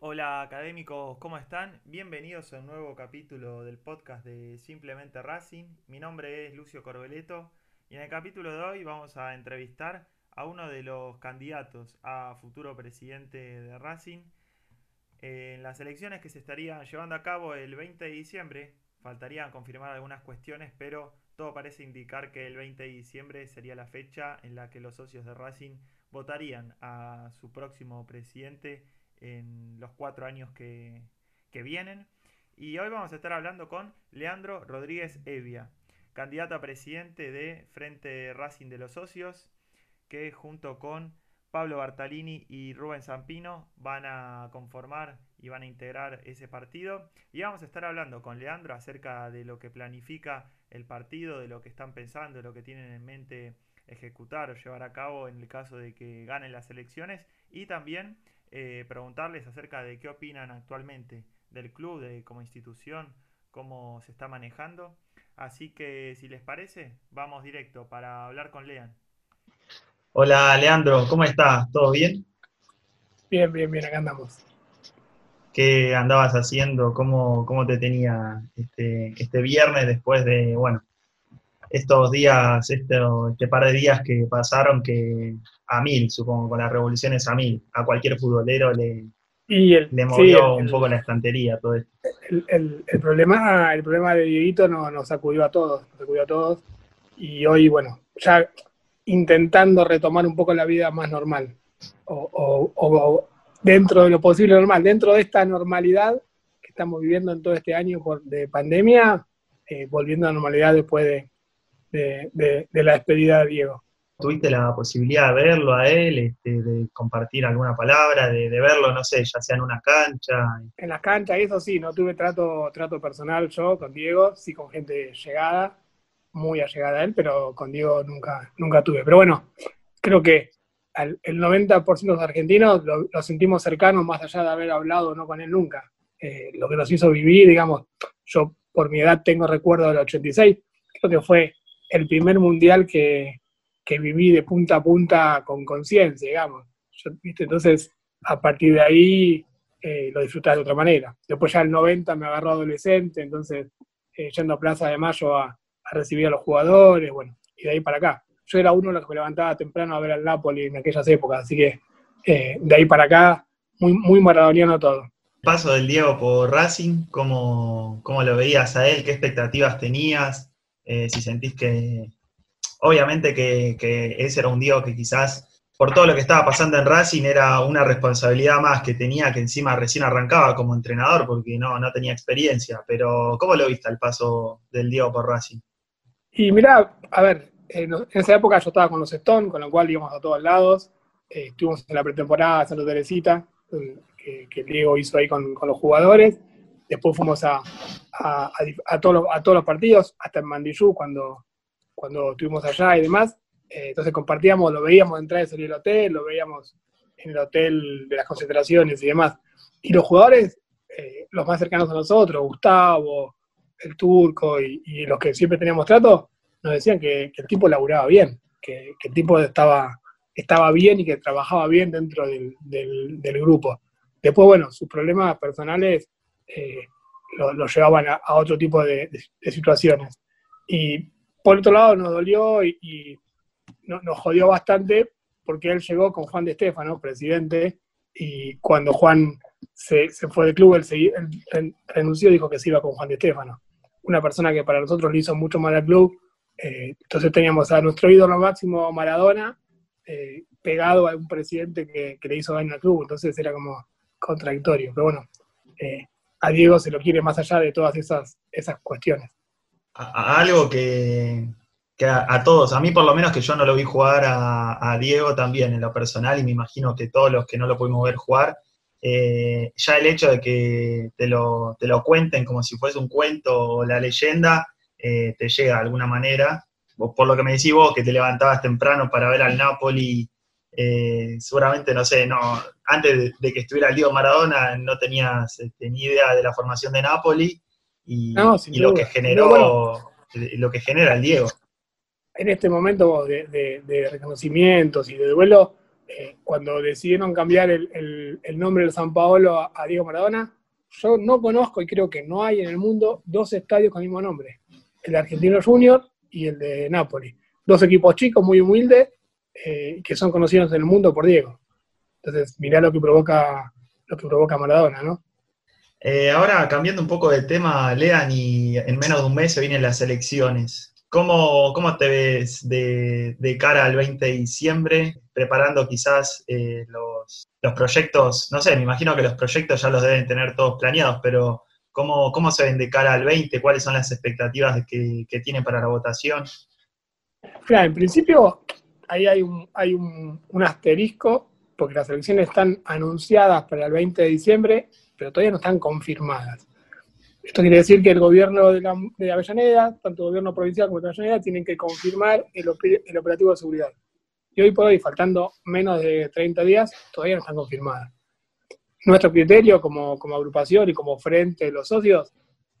Hola académicos, ¿cómo están? Bienvenidos a un nuevo capítulo del podcast de Simplemente Racing. Mi nombre es Lucio Corbeleto y en el capítulo de hoy vamos a entrevistar a uno de los candidatos a futuro presidente de Racing. En las elecciones que se estarían llevando a cabo el 20 de diciembre, faltarían confirmar algunas cuestiones, pero todo parece indicar que el 20 de diciembre sería la fecha en la que los socios de Racing votarían a su próximo presidente en los cuatro años que, vienen. Y hoy vamos a estar hablando con Leandro Rodríguez Evia, candidato a presidente de Frente Racing de los Socios, que junto con Pablo Bartalini y Rubén Zampino van a conformar y van a integrar ese partido. Y vamos a estar hablando con Leandro acerca de lo que planifica el partido, de lo que están pensando, de lo que tienen en mente ejecutar o llevar a cabo en el caso de que ganen las elecciones y también eh, preguntarles acerca de qué opinan actualmente del club, de como institución, cómo se está manejando. Así que si les parece, vamos directo para hablar con Lean. Hola Leandro, ¿cómo estás? ¿Todo bien? Bien, bien, bien, acá andamos. ¿Qué andabas haciendo? ¿Cómo, cómo te tenía este, este viernes después de, bueno, estos días, este, este par de días que pasaron que a mil, supongo, con las revoluciones a mil, a cualquier futbolero le, le movió un poco la estantería todo esto. El, problema, el problema de Dieguito nos, nos sacudió a todos, nos sacudió a todos, y hoy, bueno, ya intentando retomar un poco la vida más normal, o, dentro de lo posible normal, dentro de esta normalidad que estamos viviendo en todo este año por, de pandemia, eh, volviendo a la normalidad después de, de, la despedida de Diego. ¿Tuviste la posibilidad de verlo a él, este, de compartir alguna palabra, de, verlo, no sé, ya sea en una cancha? En las canchas, eso sí, no tuve trato, trato personal yo con Diego, sí con gente llegada, muy allegada a él, pero con Diego nunca, nunca tuve. Pero bueno, creo que el 90% de los argentinos lo, sentimos cercano, más allá de haber hablado no con él nunca. Eh, lo que nos hizo vivir, digamos, yo por mi edad tengo recuerdo del 86, creo que fue el primer mundial que, viví de punta a punta con conciencia, digamos. Entonces, a partir de ahí eh, lo disfrutas de otra manera. Después ya el 90 me agarró adolescente, entonces eh, yendo a Plaza de Mayo a, recibir a los jugadores, bueno, y de ahí para acá. Yo era uno de los que me levantaba temprano a ver al Napoli en aquellas épocas, así que eh, de ahí para acá, muy, muy maradoniano todo. Paso del Diego por Racing, ¿cómo, ¿cómo lo veías a él? ¿Qué expectativas tenías? Eh, si sentís que, obviamente que, ese era un Diego que quizás por todo lo que estaba pasando en Racing era una responsabilidad más que tenía, que encima recién arrancaba como entrenador porque no, no tenía experiencia, pero ¿cómo lo viste el paso del Diego por Racing? Y mira, a ver, en esa época yo estaba con los Stone, con lo cual íbamos a todos lados, eh, estuvimos en la pretemporada Santa Teresita, que, que Diego hizo ahí con, con los jugadores, Después fuimos a, a, todos, los, a todos los partidos, hasta en Mandillú cuando, cuando estuvimos allá y demás. Eh, entonces compartíamos, lo veíamos entrar y salir del hotel, lo veíamos en el hotel de las concentraciones y demás. Y los jugadores, eh, los más cercanos a nosotros, Gustavo, el turco y, los que siempre teníamos trato, nos decían que, el tipo laburaba bien, que, el tipo estaba, estaba bien y que trabajaba bien dentro del, del grupo. Después, bueno, sus problemas personales eh, lo, llevaban a, otro tipo de, situaciones. Y por otro lado nos dolió y, nos jodió bastante porque él llegó con Juan de Estefano, presidente, y cuando Juan se, fue del club, él, renunció y dijo que se iba con Juan de Estefano. Una persona que para nosotros le hizo mucho mal al club. Eh, entonces teníamos a nuestro ídolo máximo Maradona eh, pegado a un presidente que, le hizo daño al club. Entonces era como contradictorio. Pero bueno, a Diego se lo quiere más allá de todas esas, esas cuestiones. algo que, a, todos, a mí por lo menos que yo no lo vi jugar a, Diego también en lo personal y me imagino que todos los que no lo pudimos ver jugar, eh, ya el hecho de que te lo, te lo, cuenten como si fuese un cuento o la leyenda, eh, te llega de alguna manera. Por lo que me decís vos, que te levantabas temprano para ver al Napoli eh, seguramente, no sé, no, antes de, que estuviera el Diego Maradona no tenías este, ni idea de la formación de Napoli y, lo que generó, lo que genera el Diego. en este momento de, reconocimientos y de duelo, eh, cuando decidieron cambiar el, nombre del San Paolo a, Diego Maradona, yo no conozco y creo que no hay en el mundo dos estadios con el mismo nombre, el de Argentino Junior y el de Napoli. Dos equipos chicos, muy humildes, eh, que son conocidos en el mundo por Diego. Entonces, mirá lo que provoca, lo que provoca Maradona, ¿no? Eh, ahora, cambiando un poco de tema, Lean, y en menos de un mes se vienen las elecciones. ¿Cómo, cómo te ves de, cara al 20 de diciembre, preparando quizás eh, los, proyectos? No sé, me imagino que los proyectos ya los deben tener todos planeados, pero ¿cómo, cómo se ven de cara al 20? ¿Cuáles son las expectativas que, tienen para la votación? Claro, en principio ahí hay un, hay un, asterisco, porque las elecciones están anunciadas para el 20 de diciembre, pero todavía no están confirmadas. Esto quiere decir que el gobierno de, Avellaneda, tanto el gobierno provincial como el de Avellaneda, tienen que confirmar el, operativo de seguridad. Y hoy por hoy, faltando menos de 30 días, todavía no están confirmadas. Nuestro criterio como, agrupación y como frente de los socios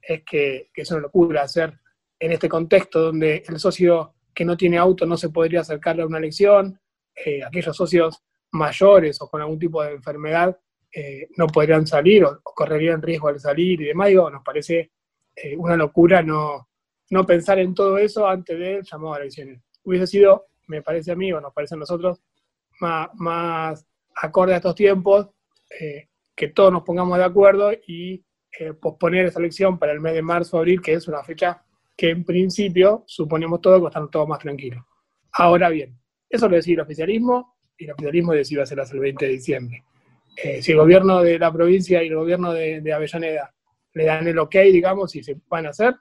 es que, que es una locura hacer en este contexto donde el socio que no tiene auto no se podría acercarle a una elección, eh, aquellos socios mayores o con algún tipo de enfermedad eh, no podrían salir o, correrían riesgo al salir y demás, digo, nos parece eh, una locura no, no pensar en todo eso antes del llamado a elecciones. Hubiese sido, me parece a mí, o nos parece a nosotros, más, más acorde a estos tiempos, que todos nos pongamos de acuerdo y posponer esa elección para el mes de marzo o abril, que es una fecha que en principio suponemos todos que están todos más tranquilos. Ahora bien, eso lo decide el oficialismo y el oficialismo decide hacerlo hasta el 20 de diciembre. Eh, si el gobierno de la provincia y el gobierno de, Avellaneda le dan el ok, digamos, y se van a hacer,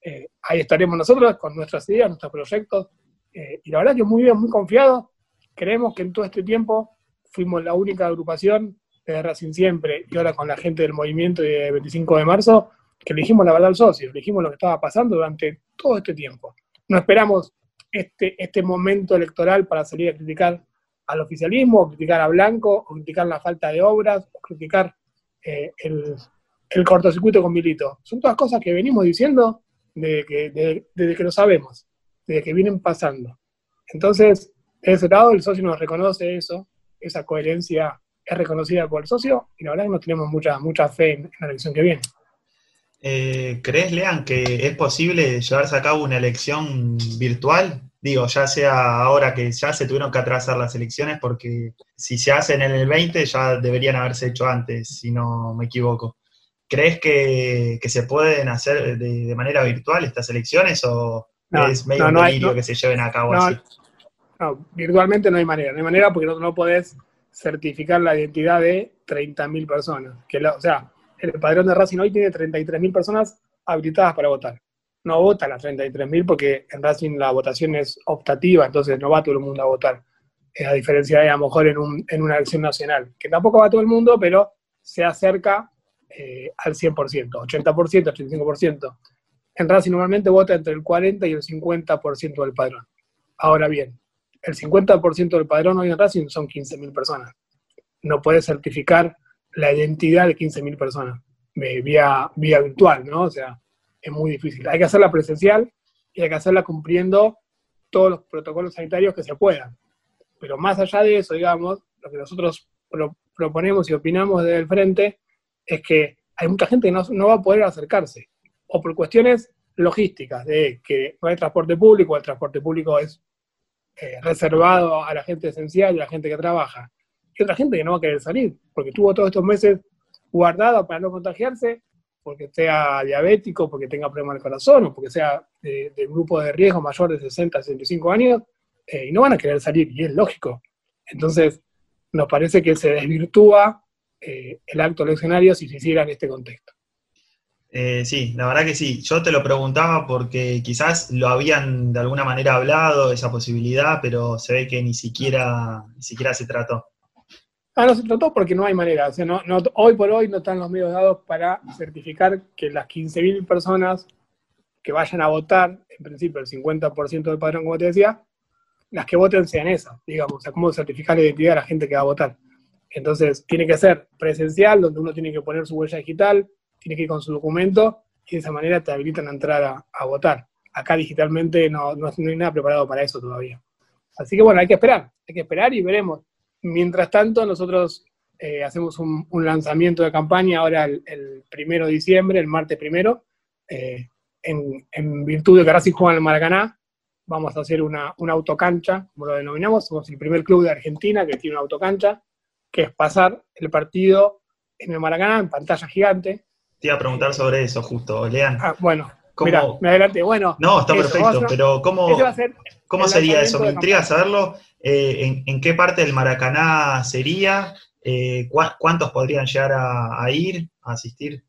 eh, ahí estaremos nosotros con nuestras ideas, nuestros proyectos. Eh, y la verdad que muy bien, muy confiado. Creemos que en todo este tiempo fuimos la única agrupación de Racing Siempre y ahora con la gente del movimiento de 25 de marzo que elegimos la verdad al socio, elegimos lo que estaba pasando durante todo este tiempo. No esperamos este, este momento electoral para salir a criticar al oficialismo, o criticar a Blanco, o criticar la falta de obras, o criticar eh, el, cortocircuito con Milito. Son todas cosas que venimos diciendo desde que, desde que lo sabemos, desde que vienen pasando. Entonces, de ese lado, el socio nos reconoce eso, esa coherencia es reconocida por el socio, y la verdad que no tenemos mucha, mucha fe en, la elección que viene. Eh, ¿Crees, Lean, que es posible llevarse a cabo una elección virtual? Digo, ya sea ahora que ya se tuvieron que atrasar las elecciones, porque si se hacen en el 20 ya deberían haberse hecho antes, si no me equivoco. ¿Crees que, se pueden hacer de, manera virtual estas elecciones o es medio un delirio que se lleven a cabo así? No, virtualmente no hay manera. No hay manera porque no, no podés certificar la identidad de 30.000 personas. Que o sea, el padrón de Racing hoy tiene 33.000 personas habilitadas para votar no votan las 33.000 porque en Racing la votación es optativa, entonces no va todo el mundo a votar. a diferencia de a lo mejor en, un, en una elección nacional, que tampoco va todo el mundo, pero se acerca eh, al 100%, 80%, 85%. En Racing normalmente vota entre el 40 y el 50% del padrón. Ahora bien, el 50% del padrón hoy en Racing son 15.000 personas. No puede certificar la identidad de 15.000 personas eh, vía, vía virtual, ¿no? O sea, es muy difícil. Hay que hacerla presencial y hay que hacerla cumpliendo todos los protocolos sanitarios que se puedan. Pero más allá de eso, digamos, lo que nosotros proponemos y opinamos desde el frente es que hay mucha gente que no, va a poder acercarse, o por cuestiones logísticas, de que no hay transporte público, el transporte público es eh, reservado a la gente esencial y a la gente que trabaja. Y otra gente que no va a querer salir, porque tuvo todos estos meses guardado para no contagiarse porque sea diabético, porque tenga problemas del corazón o porque sea de, grupo de riesgo mayor de 60 a 65 años, eh, y no van a querer salir, y es lógico. Entonces, nos parece que se desvirtúa eh, el acto eleccionario si se hiciera en este contexto. Eh, sí, la verdad que sí. Yo te lo preguntaba porque quizás lo habían de alguna manera hablado, esa posibilidad, pero se ve que ni siquiera, ni siquiera se trató. Ah, no se trató porque no hay manera. O sea, no, hoy por hoy no están los medios dados para certificar que las 15.000 personas que vayan a votar, en principio el 50% del padrón, como te decía, las que voten sean esas, digamos. O sea, cómo certificar la identidad de la gente que va a votar. Entonces, tiene que ser presencial, donde uno tiene que poner su huella digital, tiene que ir con su documento y de esa manera te habilitan a entrar a, votar. acá digitalmente no, no, hay nada preparado para eso todavía. Así que bueno, hay que esperar, hay que esperar y veremos. Mientras tanto, nosotros eh, hacemos un, lanzamiento de campaña ahora el, primero de diciembre, el martes primero, eh, en, virtud de que Racing juega en el Maracaná, vamos a hacer una, una, autocancha, como lo denominamos, somos el primer club de Argentina que tiene una autocancha, que es pasar el partido en el Maracaná en pantalla gigante. Te iba a preguntar sobre eso justo, Lean. Ah, bueno, mira, me adelante. Bueno, no, está perfecto, pero ¿cómo, ¿cómo sería eso? Me intriga saberlo. Eh, en, qué parte del Maracaná sería? Eh, ¿Cuántos podrían llegar a, ir, a asistir?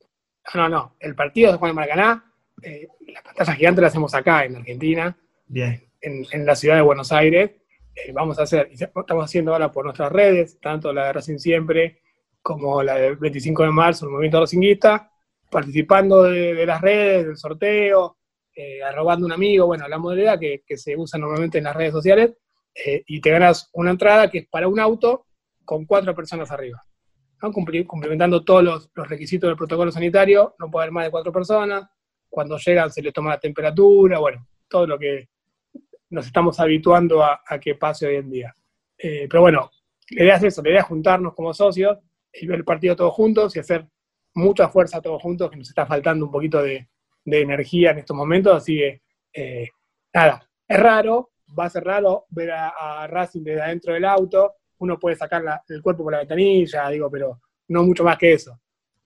No, no, el partido de Juan Maracaná, eh, la pantalla gigante la hacemos acá en Argentina, Bien. En, la ciudad de Buenos Aires. Eh, vamos a hacer, estamos haciendo ahora por nuestras redes, tanto la de Racing Siempre como la del 25 de marzo, el movimiento racinguista, participando de, las redes, del sorteo, eh, arrobando un amigo, bueno, la modalidad que, se usa normalmente en las redes sociales, eh, y te ganas una entrada que es para un auto con cuatro personas arriba. Cumplimentando todos los, requisitos del protocolo sanitario, no puede haber más de cuatro personas, cuando llegan se les toma la temperatura, bueno, todo lo que nos estamos habituando a, que pase hoy en día. Eh, pero bueno, la idea es eso, la idea es juntarnos como socios y ver el partido todos juntos y hacer mucha fuerza todos juntos, que nos está faltando un poquito de, energía en estos momentos, así que eh, nada, es raro, va a ser raro ver a, Racing desde adentro del auto, uno puede sacar el cuerpo por la ventanilla, digo, pero no mucho más que eso.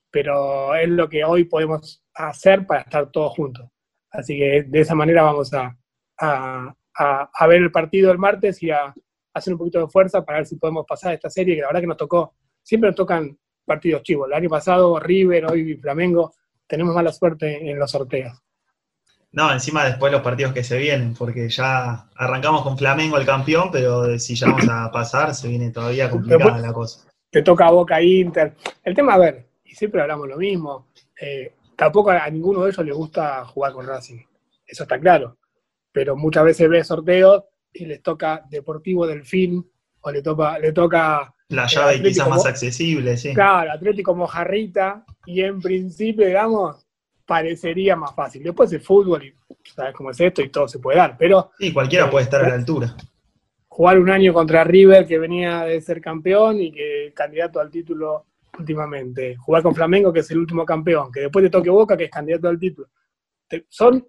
Pero es lo que hoy podemos hacer para estar todos juntos. Así que de esa manera vamos a, a, ver el partido el martes y a, hacer un poquito de fuerza para ver si podemos pasar esta serie, que la verdad que nos tocó, siempre nos tocan partidos chivos. El año pasado River, hoy Flamengo, tenemos mala suerte en los sorteos. No, encima después los partidos que se vienen, porque ya arrancamos con Flamengo el campeón, pero si ya vamos a pasar, se viene todavía complicada la cosa. Te toca Boca Inter. El tema, a ver, y siempre hablamos lo mismo, eh, tampoco a ninguno de ellos le gusta jugar con Racing, eso está claro pero muchas veces ve sorteos y les toca Deportivo Delfín o le toca, le toca la eh, llave quizás más accesible, sí. Claro, Atlético Mojarrita, y en principio, digamos, parecería más fácil. Después el fútbol, y sabes cómo es esto, y todo se puede dar, pero... Sí, cualquiera puede estar a la altura. Jugar un año contra River, que venía de ser campeón y que candidato al título últimamente. Jugar con Flamengo, que es el último campeón, que después te toque Boca, que es candidato al título. Son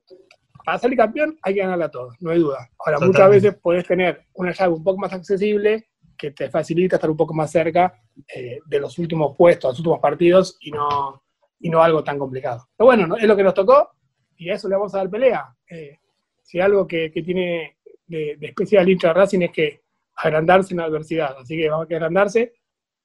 para salir campeón hay que ganarle a todos, no hay duda. Ahora, muchas veces puedes tener una llave un poco más accesible que te facilita estar un poco más cerca eh, de los últimos puestos, los últimos partidos y no, y no algo tan complicado. Pero bueno, es lo que nos tocó y a eso le vamos a dar pelea. Eh, si algo que, tiene de, especial hincha Racing es que agrandarse en la adversidad, así que vamos a agrandarse.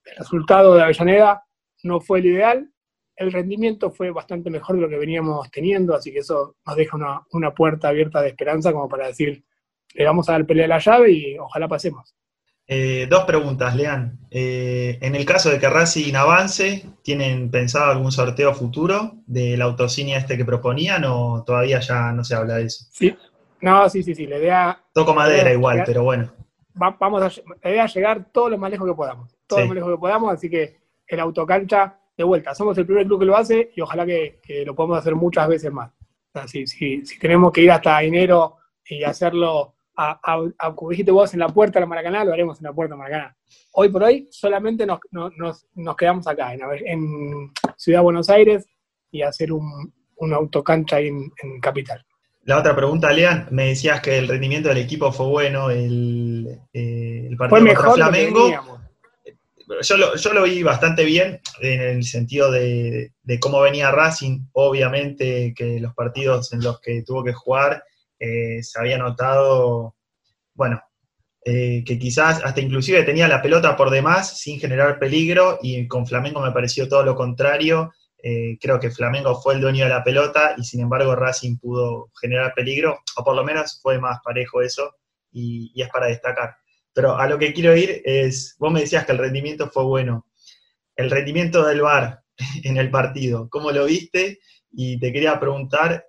El resultado de Avellaneda no fue el ideal, el rendimiento fue bastante mejor de lo que veníamos teniendo, así que eso nos deja una, puerta abierta de esperanza como para decir, le vamos a dar pelea a la llave y ojalá pasemos. Eh, dos preguntas, Lean. Eh, en el caso de que Racing avance, ¿tienen pensado algún sorteo futuro del autocine este que proponían o todavía ya no se habla de eso? Sí, no, sí, sí, sí, la idea... Toco madera igual, pero bueno. vamos a, la idea es llegar todo lo más lejos que podamos, todo lo más lejos que podamos, así que el autocancha de vuelta, somos el primer club que lo hace y ojalá que, lo podamos hacer muchas veces más. si, tenemos que ir hasta enero y hacerlo, a, como dijiste vos, en la puerta de la Maracaná, lo haremos en la puerta de Maracaná. Hoy por hoy solamente nos, quedamos acá, en, Ciudad Buenos Aires, y hacer un, autocancha ahí en, Capital. La otra pregunta, Lean, me decías que el rendimiento del equipo fue bueno, el, eh, el partido fue mejor Flamengo yo lo, yo lo vi bastante bien en el sentido de, cómo venía Racing. Obviamente que los partidos en los que tuvo que jugar eh, se había notado, bueno, eh, que quizás hasta inclusive tenía la pelota por demás sin generar peligro y con Flamengo me pareció todo lo contrario. Eh, creo que Flamengo fue el dueño de la pelota y sin embargo Racing pudo generar peligro, o por lo menos fue más parejo eso y es para destacar. Pero a lo que quiero ir es, vos me decías que el rendimiento fue bueno. El rendimiento del VAR en el partido, ¿cómo lo viste? Y te quería preguntar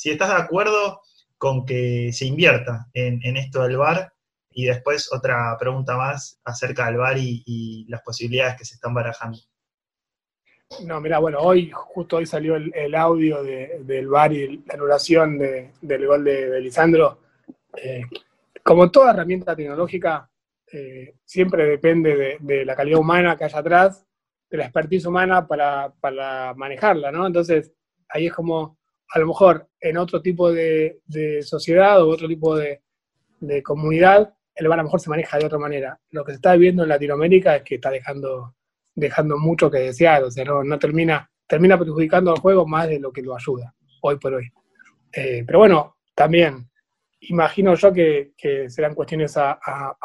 si estás de acuerdo con que se invierta en, esto del VAR. Y después otra pregunta más acerca del VAR y, las posibilidades que se están barajando. No, mira, bueno, hoy, justo hoy salió el, audio del VAR y la anulación del gol de, Lisandro. Eh, como toda herramienta tecnológica, eh, siempre depende de, la calidad humana que haya atrás, de la expertise humana para, manejarla, ¿no? Entonces, ahí es como, a lo mejor en otro tipo de, sociedad o otro tipo de, comunidad, el VAR a lo mejor se maneja de otra manera. Lo que se está viendo en Latinoamérica es que está dejando, dejando mucho que desear, o sea, no, termina, termina perjudicando al juego más de lo que lo ayuda, hoy por hoy. Eh, pero bueno, también imagino yo que, serán cuestiones a,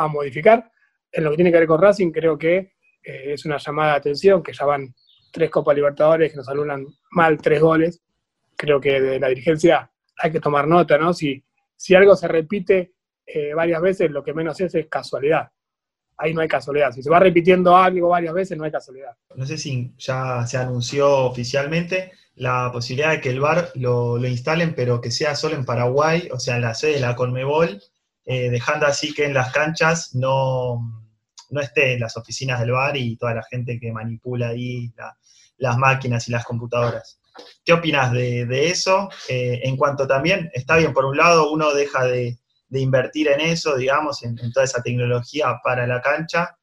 modificar. En lo que tiene que ver con Racing, creo que eh, es una llamada de atención, que ya van tres Copas Libertadores que nos anulan mal tres goles. Creo que de la dirigencia hay que tomar nota, ¿no? Si, si algo se repite eh, varias veces, lo que menos es es casualidad. Ahí no hay casualidad. Si se va repitiendo algo varias veces, no hay casualidad. No sé si ya se anunció oficialmente, la posibilidad de que el VAR lo, instalen, pero que sea solo en Paraguay, o sea, en la sede de la Colmebol, eh, dejando así que en las canchas no, no esté las oficinas del VAR y toda la gente que manipula ahí las máquinas y las computadoras. ¿Qué opinas de, eso? Eh, en cuanto también, está bien, por un lado uno deja de, invertir en eso, digamos, en, toda esa tecnología para la cancha,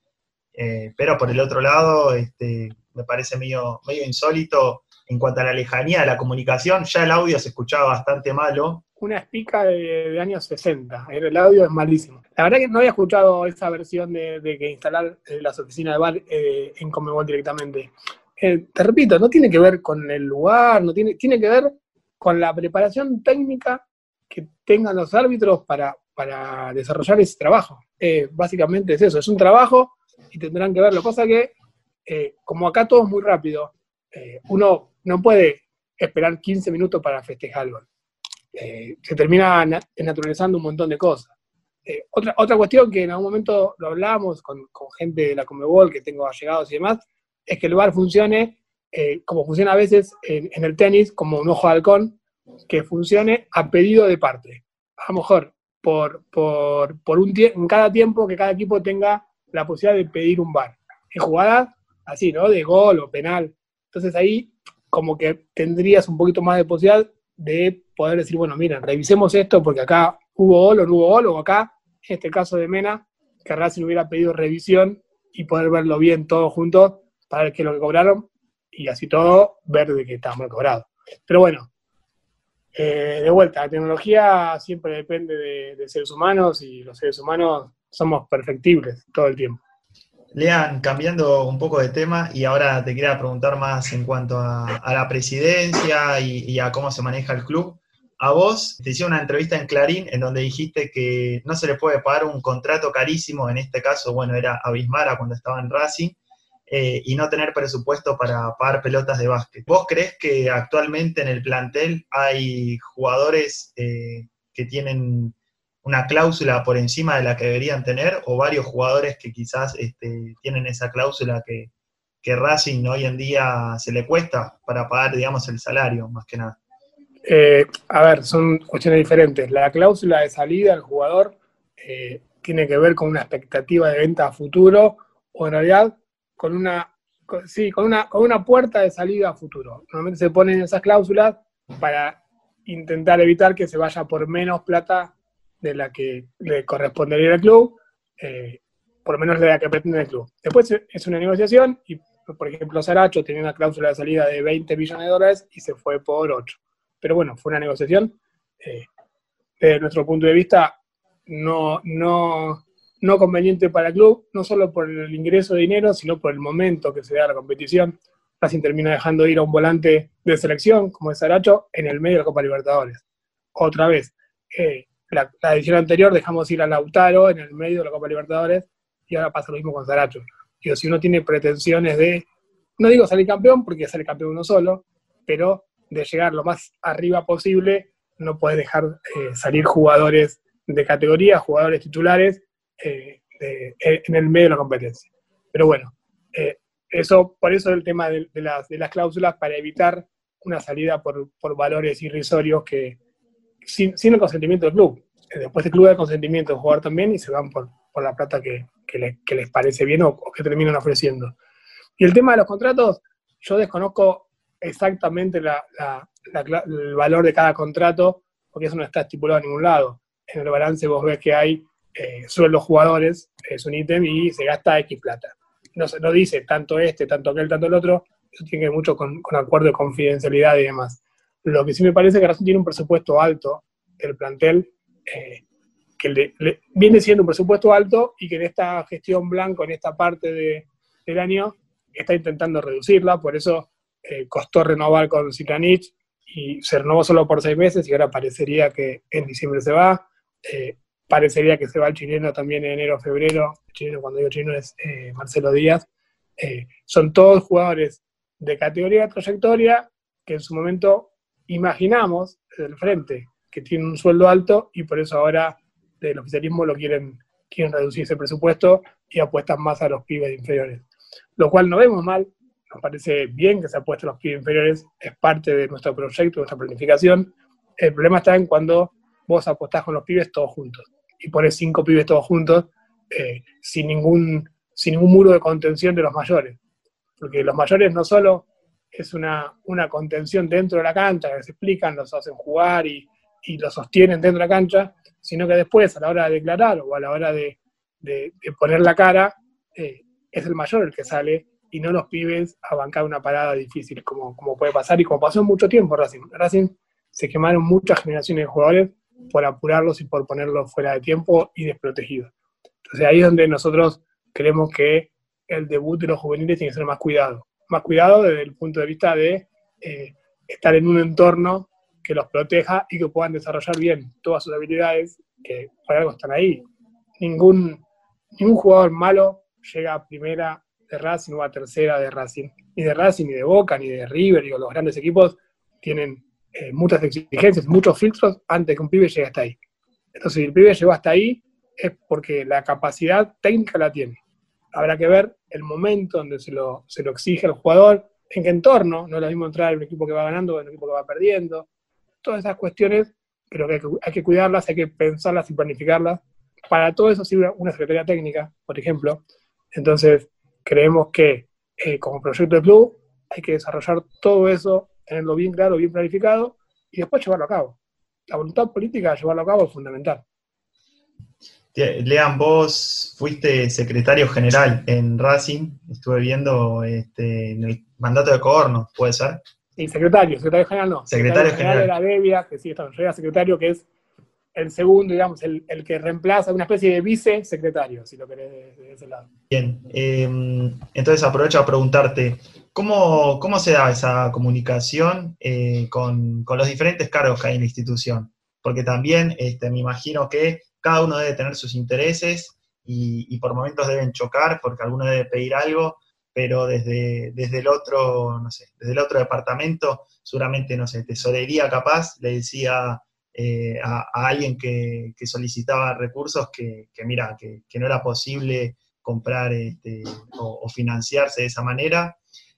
eh, pero por el otro lado, este, me parece medio, medio insólito en cuanto a la lejanía de la comunicación, ya el audio se escuchaba bastante malo. Una espica de, años 60, el audio es malísimo. La verdad que no había escuchado esa versión de, que instalar eh, las oficinas de bar en Comebol directamente. Eh, te repito, no tiene que ver con el lugar, no tiene, tiene que ver con la preparación técnica que tengan los árbitros para, para desarrollar ese trabajo. básicamente es eso, es un trabajo y tendrán que verlo. Cosa que, como acá todo es muy rápido, uno no puede esperar 15 minutos para festejar. Eh, se termina naturalizando un montón de cosas. Eh, otra, otra cuestión que en algún momento lo hablamos con, gente de la Comebol, que tengo allegados y demás, es que el VAR funcione eh, como funciona a veces en, el tenis, como un ojo de halcón, que funcione a pedido de parte. A lo mejor por, por, por un en cada tiempo que cada equipo tenga la posibilidad de pedir un VAR. En jugadas así, ¿no? De gol o penal. Entonces ahí como que tendrías un poquito más de posibilidad de poder decir, bueno, miren, revisemos esto porque acá hubo gol o no hubo gol, o acá, en este caso de Mena, que Racing hubiera pedido revisión y poder verlo bien todos juntos para ver qué es lo que cobraron y así todo ver de que está mal cobrado. Pero bueno, eh, de vuelta, la tecnología siempre depende de seres humanos y los seres humanos somos perfectibles todo el tiempo. Lean, cambiando un poco de tema, y ahora te quería preguntar más en cuanto a, la presidencia y, a cómo se maneja el club. A vos te hice una entrevista en Clarín en donde dijiste que no se le puede pagar un contrato carísimo, en este caso, bueno, era a Bismara cuando estaba en Racing, eh, y no tener presupuesto para pagar pelotas de básquet. ¿Vos crees que actualmente en el plantel hay jugadores eh, que tienen una cláusula por encima de la que deberían tener o varios jugadores que quizás este, tienen esa cláusula que, que, Racing hoy en día se le cuesta para pagar, digamos, el salario, más que nada? Eh, a ver, son cuestiones diferentes. La cláusula de salida del jugador tiene que ver con una expectativa de venta a futuro o en realidad con una, sí, con una, con una puerta de salida a futuro. Normalmente se ponen esas cláusulas para intentar evitar que se vaya por menos plata de la que le correspondería al club, eh, por lo menos de la que pretende el club. Después es una negociación y, por ejemplo, Saracho tenía una cláusula de salida de 20 millones de dólares y se fue por 8. Pero bueno, fue una negociación. Eh, desde nuestro punto de vista, no, no, no conveniente para el club, no solo por el ingreso de dinero, sino por el momento que se da la competición. Racing termina dejando ir a un volante de selección, como es Saracho, en el medio de la Copa Libertadores. Otra vez, eh, la, edición anterior dejamos ir a Lautaro en el medio de la Copa Libertadores y ahora pasa lo mismo con Zaracho. Digo, si uno tiene pretensiones de, no digo salir campeón porque sale campeón uno solo, pero de llegar lo más arriba posible, no puede dejar eh, salir jugadores de categoría, jugadores titulares eh, en el medio de la competencia. Pero bueno, eh, eso, por eso el tema de, las, de, las, cláusulas, para evitar una salida por, valores irrisorios que, sin, el consentimiento del club. Eh, después el club da consentimiento del jugador también y se van por, la plata que, les parece bien o, que terminan ofreciendo. Y el tema de los contratos, yo desconozco exactamente el valor de cada contrato, porque eso no está estipulado en ningún lado. En el balance vos ves que hay eh, sueldos jugadores, es un ítem y se gasta X plata. No, no dice tanto este, tanto aquel, tanto el otro, tiene que ver mucho con, acuerdo de confidencialidad y demás. Lo que sí me parece que Racing tiene un presupuesto alto, el plantel, eh, que viene siendo un presupuesto alto y que en esta gestión blanco, en esta parte de, del año, está intentando reducirla, por eso eh, costó renovar con Zitanich y se renovó solo por seis meses y ahora parecería que en diciembre se va. Eh, parecería que se va el chileno también en enero, febrero. El chileno, cuando digo chileno, es eh, Marcelo Díaz. son todos jugadores de categoría de trayectoria que en su momento imaginamos desde el frente que tienen un sueldo alto y por eso ahora del oficialismo lo quieren, quieren reducir ese presupuesto y apuestan más a los pibes inferiores. Lo cual no vemos mal, nos parece bien que se apueste a los pibes inferiores, es parte de nuestro proyecto, de nuestra planificación. El problema está en cuando vos apostás con los pibes todos juntos y pones cinco pibes todos juntos eh, sin, ningún, sin ningún muro de contención de los mayores. Porque los mayores no solo es una, una contención dentro de la cancha, que se explican, los hacen jugar y, y los sostienen dentro de la cancha, sino que después, a la hora de declarar o a la hora de, de, poner la cara, eh, es el mayor el que sale y no los pibes a bancar una parada difícil, como, como puede pasar y como pasó mucho tiempo Racing. Racing se quemaron muchas generaciones de jugadores por apurarlos y por ponerlos fuera de tiempo y desprotegidos. Entonces ahí es donde nosotros creemos que el debut de los juveniles tiene que ser más cuidado. Más cuidado desde el punto de vista de eh, estar en un entorno que los proteja y que puedan desarrollar bien todas sus habilidades, que por algo están ahí. Ningún, ningún jugador malo llega a primera de Racing o a tercera de Racing. Ni de Racing, ni de Boca, ni de River, digo, los grandes equipos tienen eh, muchas exigencias, muchos filtros antes que un pibe llegue hasta ahí. Entonces, si el pibe llegó hasta ahí, es porque la capacidad técnica la tiene. Habrá que ver el momento donde se lo, se lo exige al jugador, en qué entorno, no es lo mismo entrar en un equipo que va ganando o en un equipo que va perdiendo. Todas esas cuestiones creo que hay, que cuidarlas, hay que pensarlas y planificarlas. Para todo eso sirve una secretaría técnica, por ejemplo. Entonces, creemos que eh, como proyecto de club hay que desarrollar todo eso, tenerlo bien claro, bien planificado y después llevarlo a cabo. La voluntad política de llevarlo a cabo es fundamental. Lean, vos fuiste secretario general en Racing, estuve viendo este, en el mandato de Coorno, ¿puede ser? Sí, secretario, secretario general no. Secretario, general, de la Devia, que sí, está, yo secretario, que es el segundo, digamos, el, que reemplaza, una especie de vicesecretario, si lo querés de, ese lado. Bien, em, entonces aprovecho a preguntarte, ¿cómo, cómo se da esa comunicación eh, con, los diferentes cargos que hay en la institución? Porque también este, me imagino que cada uno debe tener sus intereses y, por momentos deben chocar porque alguno debe pedir algo, pero desde, desde el otro, no sé, desde el otro departamento, seguramente, no sé, tesorería capaz, le decía eh, a, alguien que, solicitaba recursos que, mira, que, no era posible comprar este, o, financiarse de esa manera.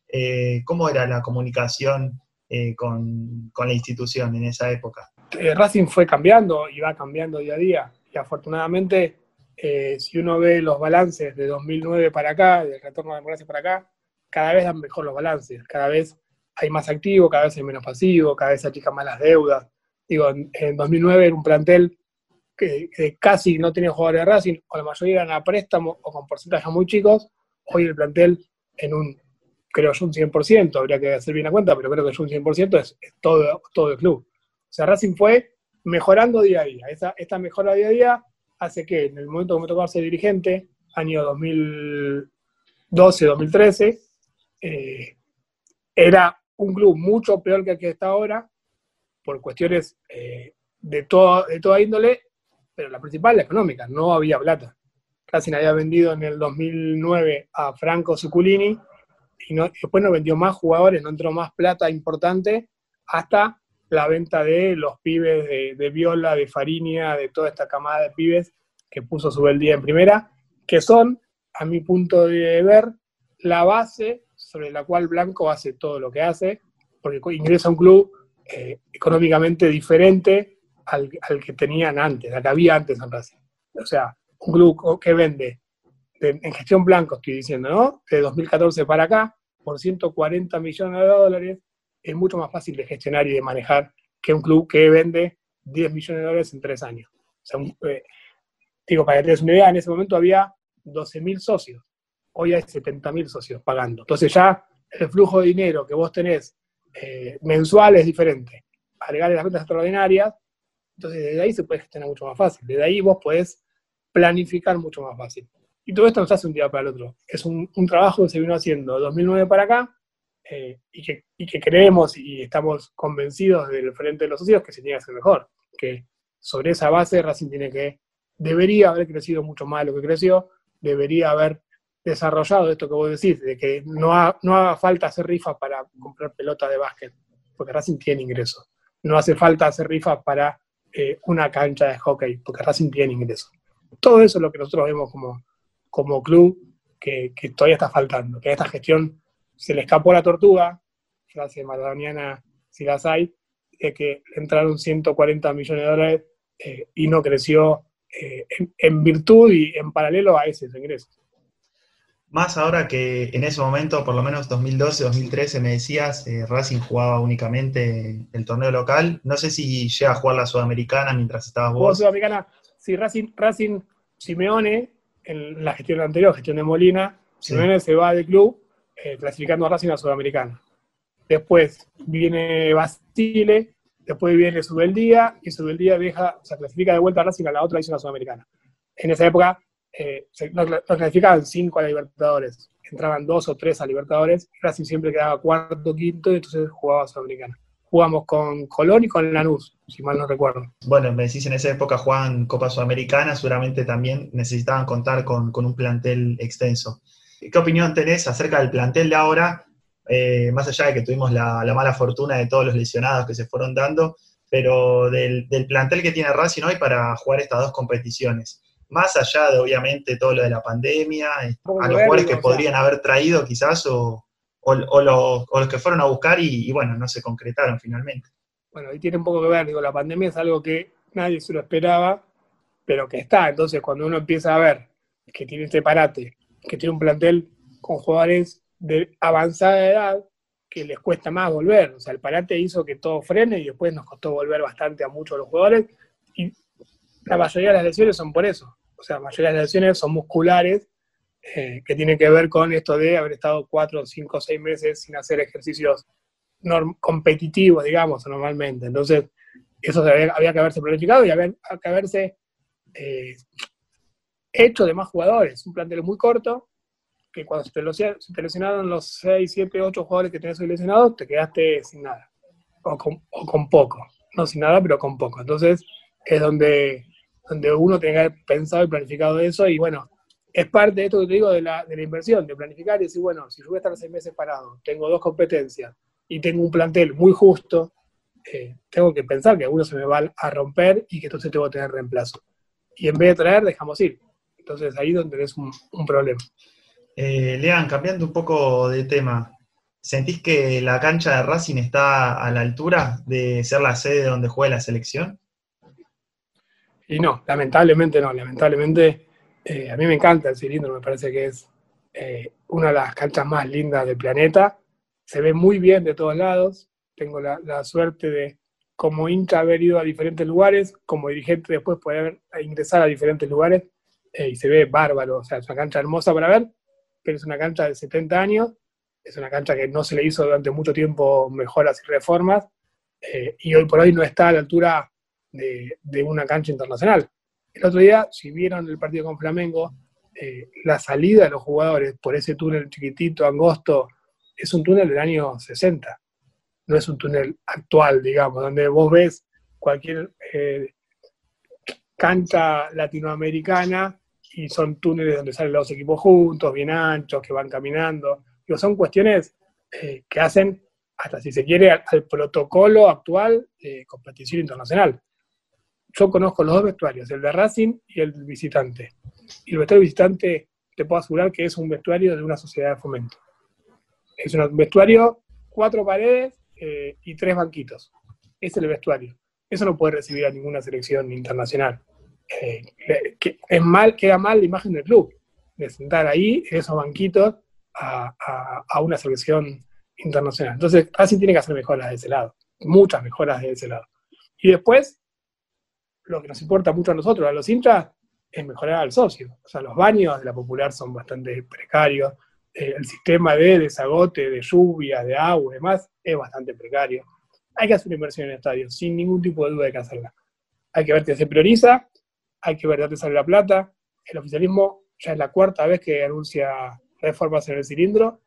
Eh, ¿Cómo era la comunicación eh, con, la institución en esa época? Racing fue cambiando y va cambiando día a día. Y afortunadamente, si uno ve los balances de 2009 para acá, del retorno de la democracia para acá, cada vez dan mejor los balances, cada vez hay más activo, cada vez hay menos pasivo, cada vez se achican más las deudas. Digo, en, 2009 era un plantel que, casi no tenía jugadores de Racing, o la mayoría eran a préstamo o con porcentajes muy chicos. Hoy el plantel en un, creo yo, un 100%, habría que hacer bien la cuenta, pero creo que es un 100% es, todo, todo el club. O sea, Racing fue mejorando día a día. Esta mejora día a día hace que en el momento que me tocó ser dirigente, año 2012-2013, eh, era un club mucho peor que el que está ahora, por cuestiones eh, de, de toda índole, pero la principal, la económica, no había plata. Racing había vendido en el 2009 a Franco Zuculini y, después no vendió más jugadores, no entró más plata importante hasta la venta de los pibes de, Viola, de Farinia, de toda esta camada de pibes que puso su día en primera, que son, a mi punto de ver, la base sobre la cual Blanco hace todo lo que hace, porque ingresa a un club eh, económicamente diferente al, que tenían antes, al que había antes en Racing. O sea, un club que vende en gestión blanco, estoy diciendo, ¿no? De 2014 para acá, por 140 millones de dólares es mucho más fácil de gestionar y de manejar que un club que vende 10 millones de dólares en tres años. O sea, eh, digo, para que tengas una idea, en ese momento había 12.000 socios, hoy hay 70.000 socios pagando. Entonces ya el flujo de dinero que vos tenés eh, mensual es diferente. Agregarle las ventas extraordinarias, entonces desde ahí se puede gestionar mucho más fácil. Desde ahí vos podés planificar mucho más fácil. Y todo esto no se hace un día para el otro. Es un, trabajo que se vino haciendo 2009 para acá eh, y, que, y, que, creemos y estamos convencidos del frente de los socios que se tiene que hacer mejor. Que sobre esa base Racing tiene que, debería haber crecido mucho más de lo que creció, debería haber desarrollado esto que vos decís, de que no, no haga falta hacer rifas para comprar pelota de básquet, porque Racing tiene ingresos. No hace falta hacer rifas para eh, una cancha de hockey, porque Racing tiene ingresos. Todo eso es lo que nosotros vemos como, como club que, todavía está faltando, que a esta gestión se le escapó la tortuga, frase maradoniana si las hay, de que entraron 140 millones de dólares eh, y no creció eh, en, virtud y en paralelo a esos ingresos. Más ahora que en ese momento, por lo menos 2012, 2013, me decías, eh, Racing jugaba únicamente el torneo local. No sé si llega a jugar la Sudamericana mientras estabas vos. Sudamericana, sí, Racing, Racing Simeone, en la gestión anterior, gestión de Molina, Simeone se va del club eh, clasificando a Racing a Sudamericana. Después viene Basile, después viene Subeldía, y Subeldía deja, o sea, clasifica de vuelta a Racing a la otra edición Sudamericana. En esa época eh, nos, clasificaban cinco a Libertadores, entraban dos o tres a Libertadores, Racing siempre quedaba cuarto, quinto, y entonces jugaba Sudamericana. Jugamos con Colón y con Lanús, si mal no recuerdo. Bueno, me decís en esa época jugaban Copa Sudamericana, seguramente también necesitaban contar con, un plantel extenso. ¿Qué opinión tenés acerca del plantel de ahora? Eh, más allá de que tuvimos la, mala fortuna de todos los lesionados que se fueron dando, pero del plantel que tiene Racing hoy para jugar estas dos competiciones más allá de obviamente todo lo de la pandemia, eh, a los jugadores que podrían haber traído quizás o, los, que fueron a buscar y, bueno, no se concretaron finalmente. Bueno, ahí tiene un poco que ver, digo, la pandemia es algo que nadie se lo esperaba, pero que está, entonces cuando uno empieza a ver que tiene este parate, que tiene un plantel con jugadores de avanzada edad, que les cuesta más volver, o sea, el parate hizo que todo frene y después nos costó volver bastante a muchos de los jugadores, y la mayoría de las lesiones son por eso. O sea, la mayoría de las lesiones son musculares, eh, que tienen que ver con esto de haber estado cuatro, cinco, seis meses sin hacer ejercicios competitivos, digamos, normalmente. Entonces, eso había, que haberse planificado y había que haberse eh, hecho de más jugadores. Un plantel muy corto, que cuando se te, lesionaron los 6, 7, 8 jugadores que tenías hoy lesionados, te quedaste sin nada. O con, o con poco. No sin nada, pero con poco. Entonces, es donde donde uno tenga que haber pensado y planificado eso, y bueno, es parte de esto que te digo de la, de la inversión, de planificar y decir, bueno, si yo voy a estar seis meses parado, tengo dos competencias y tengo un plantel muy justo, eh, tengo que pensar que uno se me va a romper y que entonces tengo que tener reemplazo. Y en vez de traer, dejamos ir. Entonces ahí es donde es un, problema. Eh, Lean, cambiando un poco de tema, ¿sentís que la cancha de Racing está a la altura de ser la sede donde juega la selección? Y no, lamentablemente no, lamentablemente eh, a mí me encanta el cilindro, me parece que es eh, una de las canchas más lindas del planeta, se ve muy bien de todos lados, tengo la, suerte de como hincha haber ido a diferentes lugares, como dirigente después poder ingresar a diferentes lugares eh, y se ve bárbaro, o sea, es una cancha hermosa para ver, pero es una cancha de 70 años, es una cancha que no se le hizo durante mucho tiempo mejoras y reformas, y hoy por hoy no está a la altura de, una cancha internacional. El otro día, si vieron el partido con Flamengo, eh, la salida de los jugadores por ese túnel chiquitito, angosto, es un túnel del año 60. No es un túnel actual, digamos, donde vos ves cualquier eh, cancha latinoamericana y son túneles donde salen los equipos juntos, bien anchos, que van caminando. son cuestiones eh, que hacen, hasta si se quiere, al, al protocolo actual de competición internacional yo conozco los dos vestuarios, el de Racing y el visitante. Y el vestuario visitante te puedo asegurar que es un vestuario de una sociedad de fomento. Es un vestuario, cuatro paredes eh, y tres banquitos. Es el vestuario. Eso no puede recibir a ninguna selección internacional. Eh, es mal, queda mal la imagen del club, de sentar ahí, en esos banquitos, a, una selección internacional. Entonces, Racing tiene que hacer mejoras de ese lado, muchas mejoras de ese lado. Y después, lo que nos importa mucho a nosotros, a los hinchas, es mejorar al socio. O sea, los baños de la popular son bastante precarios, eh, el sistema de desagote, de lluvia, de agua y demás es bastante precario. Hay que hacer una inversión en el estadio, sin ningún tipo de duda hay que hacerla. Hay que ver que se prioriza, hay que ver de dónde sale la plata. El oficialismo ya es la cuarta vez que anuncia reformas en el cilindro,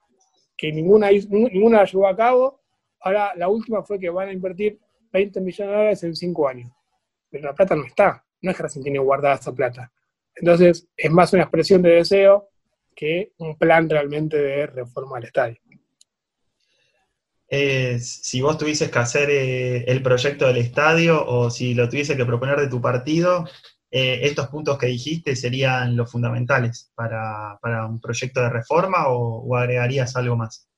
que ninguna, ninguna la llevó a cabo. Ahora, la última fue que van a invertir 20 millones de dólares en 5 años. Pero la plata no está. No es que Racing tiene guardada esa plata. Entonces, es más una expresión de deseo que un plan realmente de reforma al estadio. Eh, si vos tuvieses que hacer eh, el proyecto del estadio o si lo tuviese que proponer de tu partido, eh, estos puntos que dijiste serían los fundamentales para, un proyecto de reforma o, agregarías algo más?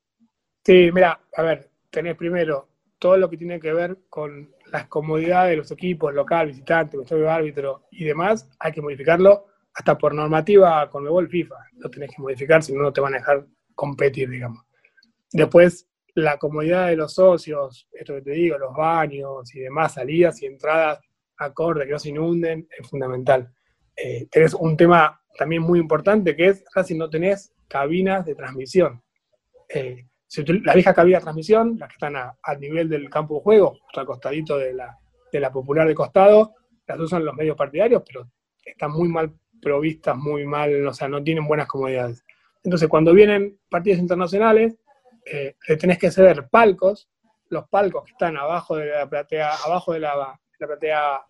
Sí, mira, a ver, tenés primero todo lo que tiene que ver con las comodidades de los equipos, local, visitante, vestuario árbitro y demás, hay que modificarlo hasta por normativa con el FIFA. Lo tenés que modificar, si no, no te van a dejar competir, digamos. Después, la comodidad de los socios, esto que te digo, los baños y demás, salidas y entradas acorde, que no se inunden, es fundamental. Eh, tenés un tema también muy importante que es casi no tenés cabinas de transmisión. Eh, las viejas cabinas de transmisión, las que están al nivel del campo de juego, al costadito de la, de la popular de costado, las usan los medios partidarios, pero están muy mal provistas, muy mal, o sea, no tienen buenas comodidades. Entonces, cuando vienen partidos internacionales, eh, le tenés que ceder palcos, los palcos que están abajo de la platea, abajo de la, la platea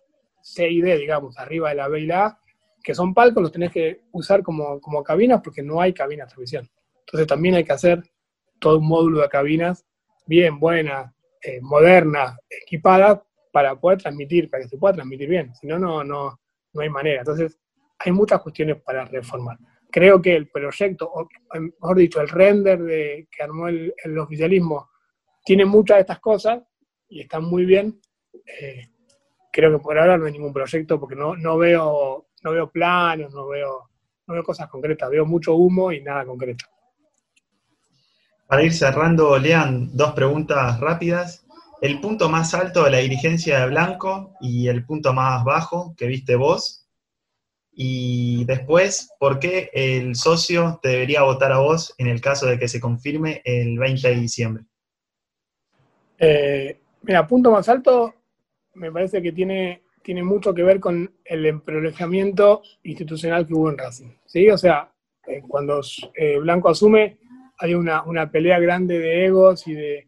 C y D, digamos, arriba de la B y la A, que son palcos, los tenés que usar como, como cabinas porque no hay cabinas de transmisión. Entonces también hay que hacer todo un módulo de cabinas bien buenas, eh, modernas, equipadas, para poder transmitir, para que se pueda transmitir bien. Si no, no, no, no hay manera. Entonces, hay muchas cuestiones para reformar. Creo que el proyecto, o mejor dicho, el render de, que armó el, oficialismo, tiene muchas de estas cosas y están muy bien. Eh, creo que por ahora no hay ningún proyecto porque no, no, veo, no veo planos, no veo, no veo cosas concretas, veo mucho humo y nada concreto. Para ir cerrando, Lean, dos preguntas rápidas. El punto más alto de la dirigencia de Blanco y el punto más bajo que viste vos. Y después, ¿por qué el socio te debería votar a vos en el caso de que se confirme el 20 de diciembre? Eh, mira, punto más alto, me parece que tiene, tiene mucho que ver con el emprolejamiento institucional que hubo en Racing. ¿sí? O sea, eh, cuando eh, Blanco asume, hay una, pelea grande de egos y de,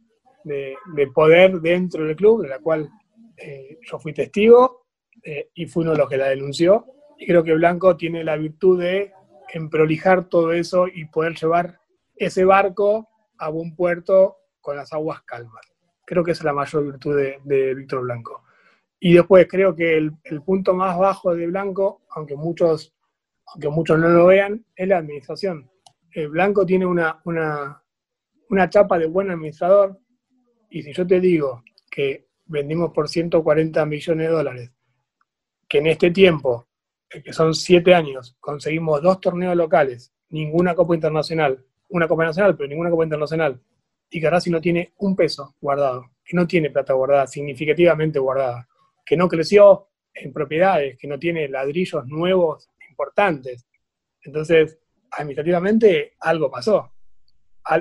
poder dentro del club, de la cual eh, yo fui testigo y fui uno de los que la denunció. Y creo que Blanco tiene la virtud de emprolijar todo eso y poder llevar ese barco a buen puerto con las aguas calmas. Creo que es la mayor virtud de, de Víctor Blanco. Y después creo que el, punto más bajo de Blanco, aunque muchos, aunque muchos no lo vean, es la administración. Blanco tiene una, una, chapa de buen administrador, y si yo te digo que vendimos por 140 millones de dólares, que en este tiempo, eh, que son siete años, conseguimos dos torneos locales, ninguna Copa Internacional, una Copa Nacional, pero ninguna Copa Internacional, y que si no tiene un peso guardado, que no tiene plata guardada, significativamente guardada, que no creció en propiedades, que no tiene ladrillos nuevos importantes. Entonces, administrativamente algo pasó.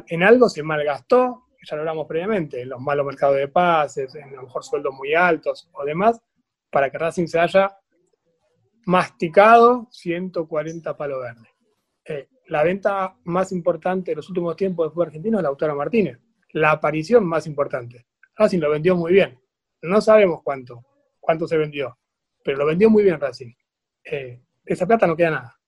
en algo se malgastó, ya lo hablamos previamente, en los malos mercados de pases, en a lo mejor sueldos muy altos o demás, para que Racing se haya masticado 140 palos verdes. Eh, la venta más importante de los últimos tiempos del fútbol argentino es Lautaro Martínez. La aparición más importante. Racing lo vendió muy bien. No sabemos cuánto cuánto se vendió, pero lo vendió muy bien Racing. Eh, esa plata no queda nada.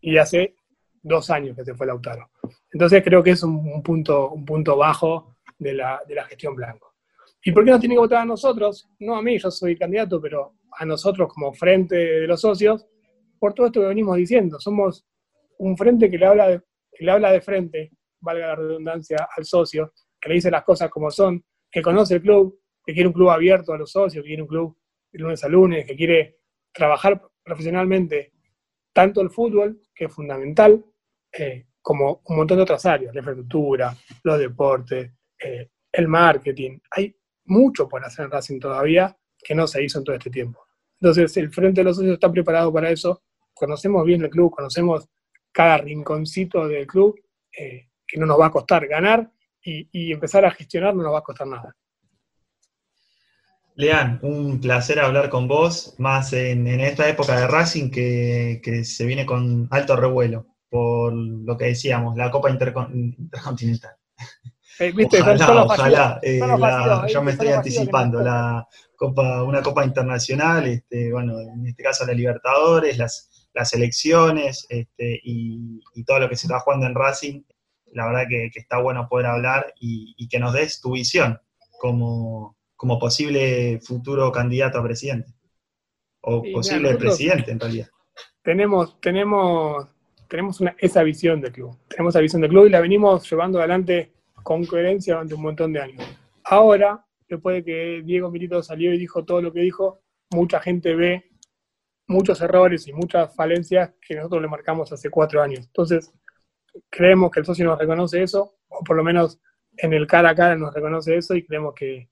Y hace dos años que se fue Lautaro. Entonces creo que es un, punto, un punto bajo de la, gestión blanco. ¿Y por qué nos tiene que votar a nosotros? No a mí, yo soy candidato, pero a nosotros como frente de los socios, por todo esto que venimos diciendo. Somos un frente que le habla de, que le habla de frente, valga la redundancia, al socio, que le dice las cosas como son, que conoce el club, que quiere un club abierto a los socios, que quiere un club de lunes a lunes, que quiere trabajar profesionalmente tanto el fútbol, que es fundamental, eh, como un montón de otras áreas, la infraestructura, los deportes, eh, el marketing. Hay mucho por hacer en Racing todavía que no se hizo en todo este tiempo. Entonces, el Frente de los Socios está preparado para eso. Conocemos bien el club, conocemos cada rinconcito del club, eh, que no nos va a costar ganar y, empezar a gestionar no nos va a costar nada. Lean, un placer hablar con vos, más en, esta época de Racing que, se viene con alto revuelo, por lo que decíamos, la Copa Intercontinental. Eh, ojalá, ojalá, eh, yo me estoy anticipando, la copa, una Copa Internacional, este, bueno, en este caso la Libertadores, las, las elecciones este, y, todo lo que se está jugando en Racing, la verdad que, está bueno poder hablar y, que nos des tu visión como, como posible futuro candidato a presidente, o posible presidente en realidad. Tenemos, tenemos, tenemos esa visión del club, tenemos esa visión del club y la venimos llevando adelante con coherencia durante un montón de años. Ahora, después de que Diego Milito salió y dijo todo lo que dijo, mucha gente ve muchos errores y muchas falencias que nosotros le marcamos hace cuatro años. Entonces, creemos que el socio nos reconoce eso, o por lo menos en el cara a cara nos reconoce eso y creemos que,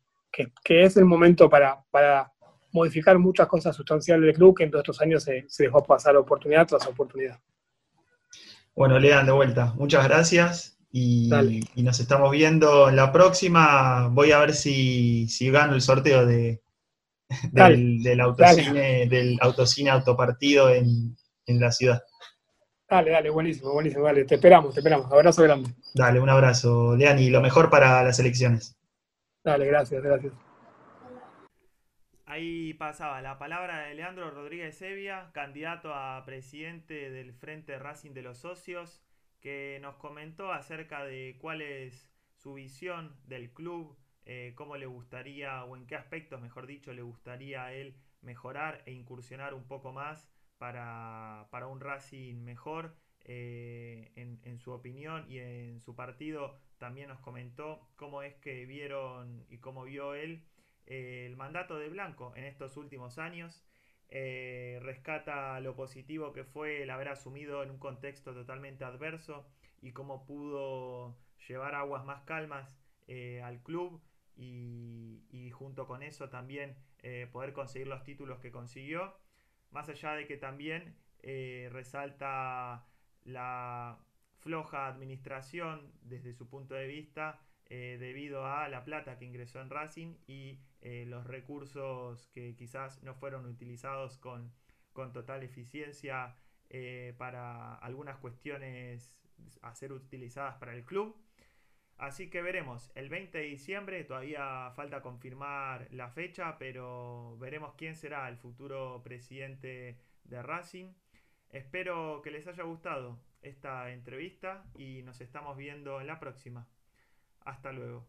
es el momento para, para, modificar muchas cosas sustanciales del club que en todos estos años se, se dejó pasar oportunidad tras oportunidad. Bueno, Lean, de vuelta. Muchas gracias y, nos estamos viendo en la próxima. Voy a ver si, gano el sorteo de, del, autocine, del autocine autopartido en, en la ciudad. Dale, dale, buenísimo, buenísimo, dale. Te esperamos, te esperamos. Abrazo grande. Dale, un abrazo, Lean, y lo mejor para las elecciones. Dale, gracias, gracias. Ahí pasaba la palabra de Leandro Rodríguez Evia, candidato a presidente del Frente Racing de los Socios que nos comentó acerca de cuál es su visión del club, eh, cómo le gustaría, o en qué aspectos, mejor dicho, le gustaría a él mejorar e incursionar un poco más para, un Racing mejor. Eh, en, su opinión y en su partido también nos comentó cómo es que vieron y cómo vio él eh, el mandato de Blanco en estos últimos años eh, rescata lo positivo que fue el haber asumido en un contexto totalmente adverso y cómo pudo llevar aguas más calmas al club y, junto con eso también poder conseguir los títulos que consiguió. Más allá de que también resalta la floja administración desde su punto de vista debido a la plata que ingresó en Racing y eh, los recursos que quizás no fueron utilizados con, total eficiencia eh, para algunas cuestiones a ser utilizadas para el club. Así que veremos, el 20 de diciembre todavía falta confirmar la fecha, pero veremos quién será el futuro presidente de Racing. Espero que les haya gustado esta entrevista y nos estamos viendo en la próxima. Hasta luego.